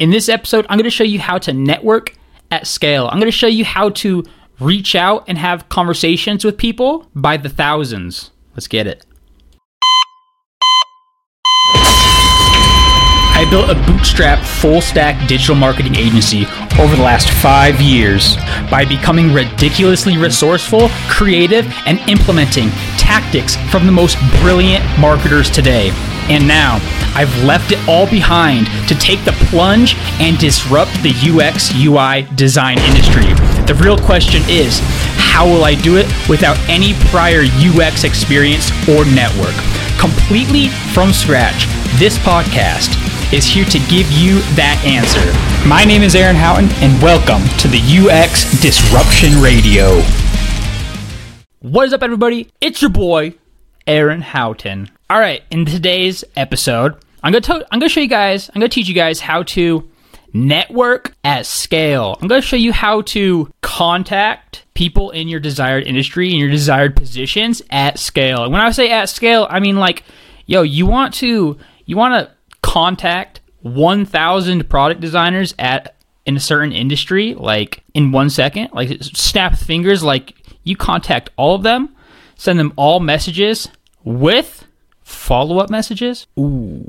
In this episode, I'm going to show you how to network at scale. I'm going to show you how to reach out and have conversations with people by the thousands. Let's get it. I built a bootstrap full stack digital marketing agency over the last five years by becoming ridiculously resourceful, creative, and implementing tactics from the most brilliant marketers today. And now I've left it all behind to take the plunge and disrupt the UX UI design industry. The real question is how will I do it without any prior UX experience or network? Completely from scratch, this podcast is here to give you that answer. My name is Aaron Houghton, and welcome to the UX Disruption Radio. What is up, everybody? It's your boy, Aaron Houghton. All right, in today's episode, I'm gonna I'm gonna show you guys, I'm gonna teach you guys how to network at scale. I'm gonna show you how to contact people in your desired industry in your desired positions at scale. And when I say at scale, I mean like, yo, you want to you want to contact 1000 product designers at in a certain industry like in 1 second like snap fingers like you contact all of them send them all messages with follow-up messages? Ooh.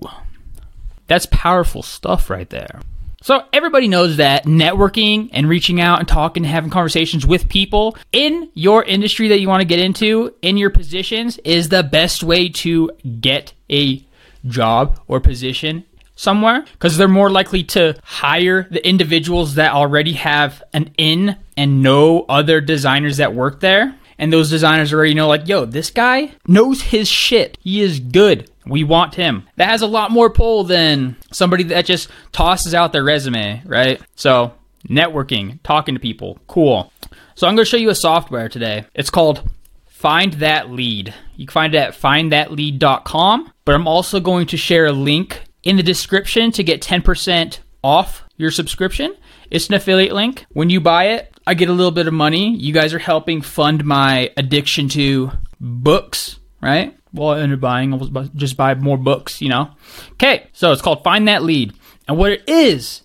That's powerful stuff right there. So everybody knows that networking and reaching out and talking and having conversations with people in your industry that you want to get into in your positions is the best way to get a job or position somewhere. Because they're more likely to hire the individuals that already have an in and know other designers that work there. And those designers already know, like, yo, this guy knows his shit. He is good. We want him. That has a lot more pull than somebody that just tosses out their resume, right? So, networking, talking to people, cool. So, I'm going to show you a software today. It's called Find That Lead. You can find it at findthatlead.com, but I'm also going to share a link in the description to get 10% off your subscription. It's an affiliate link. When you buy it, I get a little bit of money. You guys are helping fund my addiction to books, right? Well, I ended up buying, just buy more books, you know? Okay, so it's called Find That Lead. And what it is,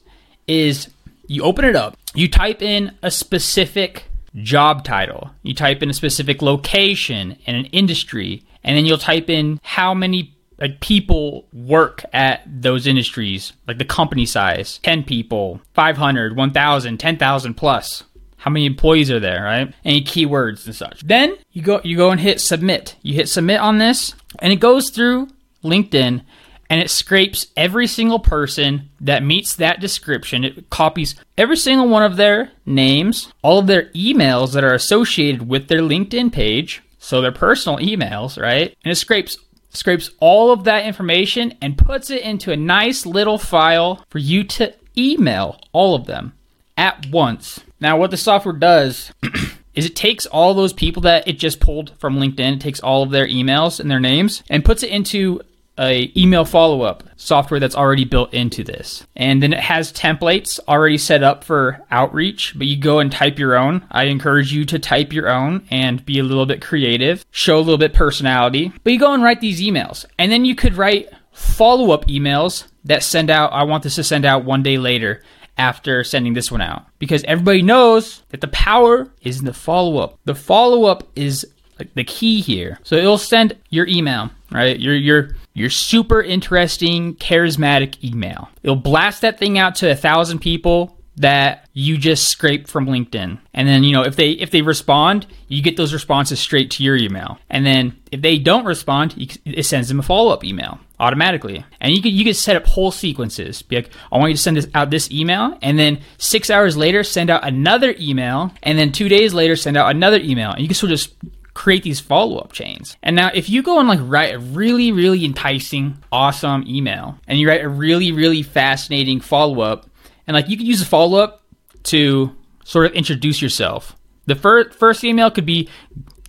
is you open it up, you type in a specific job title, you type in a specific location and an industry, and then you'll type in how many like people work at those industries, like the company size 10 people, 500, 1,000, 10,000 plus. How many employees are there, right? Any keywords and such. Then you go you go and hit submit. You hit submit on this and it goes through LinkedIn and it scrapes every single person that meets that description. It copies every single one of their names, all of their emails that are associated with their LinkedIn page, so their personal emails, right? And it scrapes scrapes all of that information and puts it into a nice little file for you to email all of them at once. Now, what the software does is it takes all those people that it just pulled from LinkedIn, it takes all of their emails and their names and puts it into a email follow-up software that's already built into this. And then it has templates already set up for outreach, but you go and type your own. I encourage you to type your own and be a little bit creative, show a little bit personality. But you go and write these emails. And then you could write follow-up emails that send out I want this to send out one day later after sending this one out because everybody knows that the power is in the follow-up. The follow-up is like the key here. So it'll send your email, right? Your your your super interesting, charismatic email. It'll blast that thing out to a thousand people that you just scrape from LinkedIn. And then, you know, if they if they respond, you get those responses straight to your email. And then if they don't respond, it sends them a follow-up email automatically. And you could you could set up whole sequences. Be like, I want you to send this out this email, and then six hours later send out another email, and then two days later send out another email. And you can sort of just create these follow-up chains. And now if you go and like write a really, really enticing, awesome email, and you write a really, really fascinating follow-up, and like you could use a follow-up to sort of introduce yourself. The fir- first email could be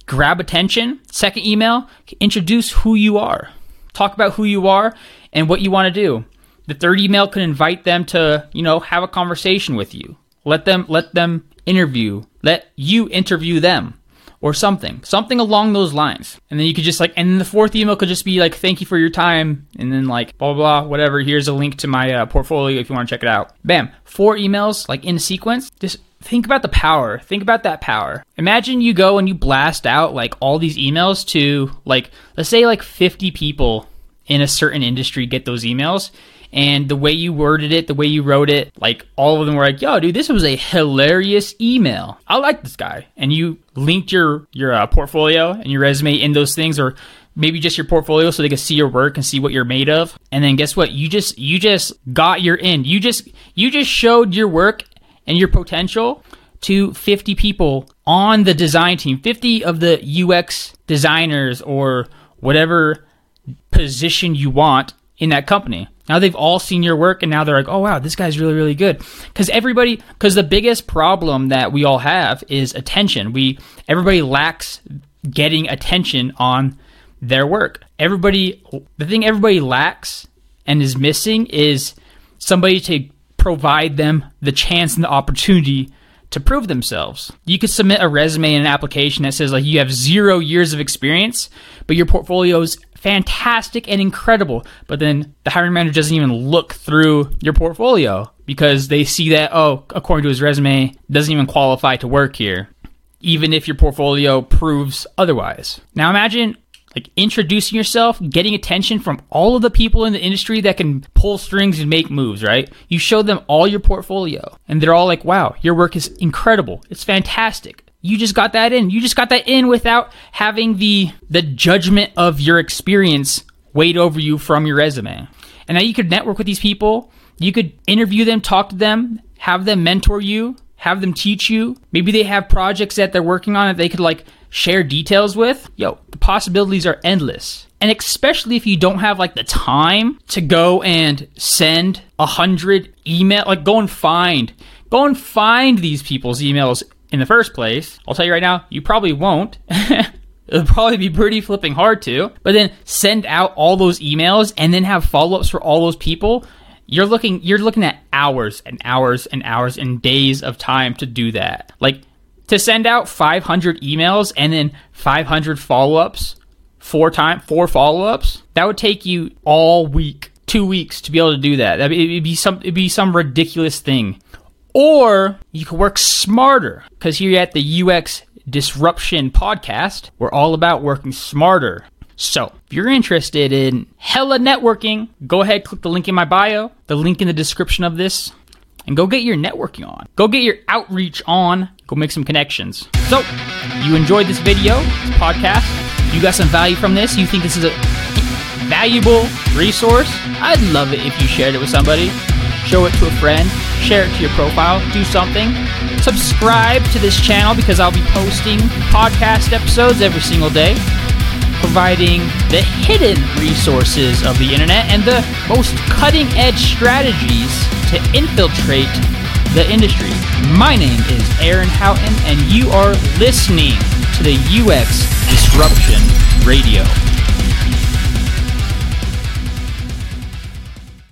grab attention. Second email, introduce who you are. Talk about who you are and what you want to do. The third email could invite them to, you know, have a conversation with you. Let them let them interview. Let you interview them or something, something along those lines. And then you could just like, and the fourth email could just be like, thank you for your time. And then like, blah, blah, blah whatever. Here's a link to my uh, portfolio if you want to check it out. Bam. Four emails like in sequence. Just think about the power. Think about that power. Imagine you go and you blast out like all these emails to like, let's say like 50 people in a certain industry get those emails and the way you worded it, the way you wrote it, like all of them were like, "Yo, dude, this was a hilarious email. I like this guy." And you linked your your uh, portfolio and your resume in those things, or maybe just your portfolio so they can see your work and see what you're made of. And then guess what? You just you just got your end. You just you just showed your work and your potential to 50 people on the design team, 50 of the UX designers or whatever position you want in that company. Now they've all seen your work and now they're like, oh wow, this guy's really, really good. Because everybody, because the biggest problem that we all have is attention. We, everybody lacks getting attention on their work. Everybody, the thing everybody lacks and is missing is somebody to provide them the chance and the opportunity to prove themselves. You could submit a resume and an application that says like you have zero years of experience, but your portfolio is fantastic and incredible. But then the hiring manager doesn't even look through your portfolio because they see that, oh, according to his resume, doesn't even qualify to work here, even if your portfolio proves otherwise. Now imagine like introducing yourself, getting attention from all of the people in the industry that can pull strings and make moves, right? You show them all your portfolio and they're all like, wow, your work is incredible. It's fantastic. You just got that in. You just got that in without having the the judgment of your experience weighed over you from your resume. And now you could network with these people. You could interview them, talk to them, have them mentor you, have them teach you. Maybe they have projects that they're working on that they could like share details with. Yo, the possibilities are endless. And especially if you don't have like the time to go and send a hundred email, like go and find, go and find these people's emails in the first place. I'll tell you right now, you probably won't. It'll probably be pretty flipping hard to. But then send out all those emails and then have follow-ups for all those people. You're looking you're looking at hours and hours and hours and days of time to do that. Like to send out 500 emails and then 500 follow-ups, four time four follow-ups, that would take you all week, 2 weeks to be able to do that. It'd be some it'd be some ridiculous thing. Or you can work smarter because here at the UX Disruption podcast, we're all about working smarter. So, if you're interested in hella networking, go ahead, click the link in my bio, the link in the description of this, and go get your networking on. Go get your outreach on. Go make some connections. So, you enjoyed this video, this podcast, you got some value from this, you think this is a valuable resource, I'd love it if you shared it with somebody show it to a friend, share it to your profile, do something. Subscribe to this channel because I'll be posting podcast episodes every single day, providing the hidden resources of the internet and the most cutting edge strategies to infiltrate the industry. My name is Aaron Houghton, and you are listening to the UX Disruption Radio.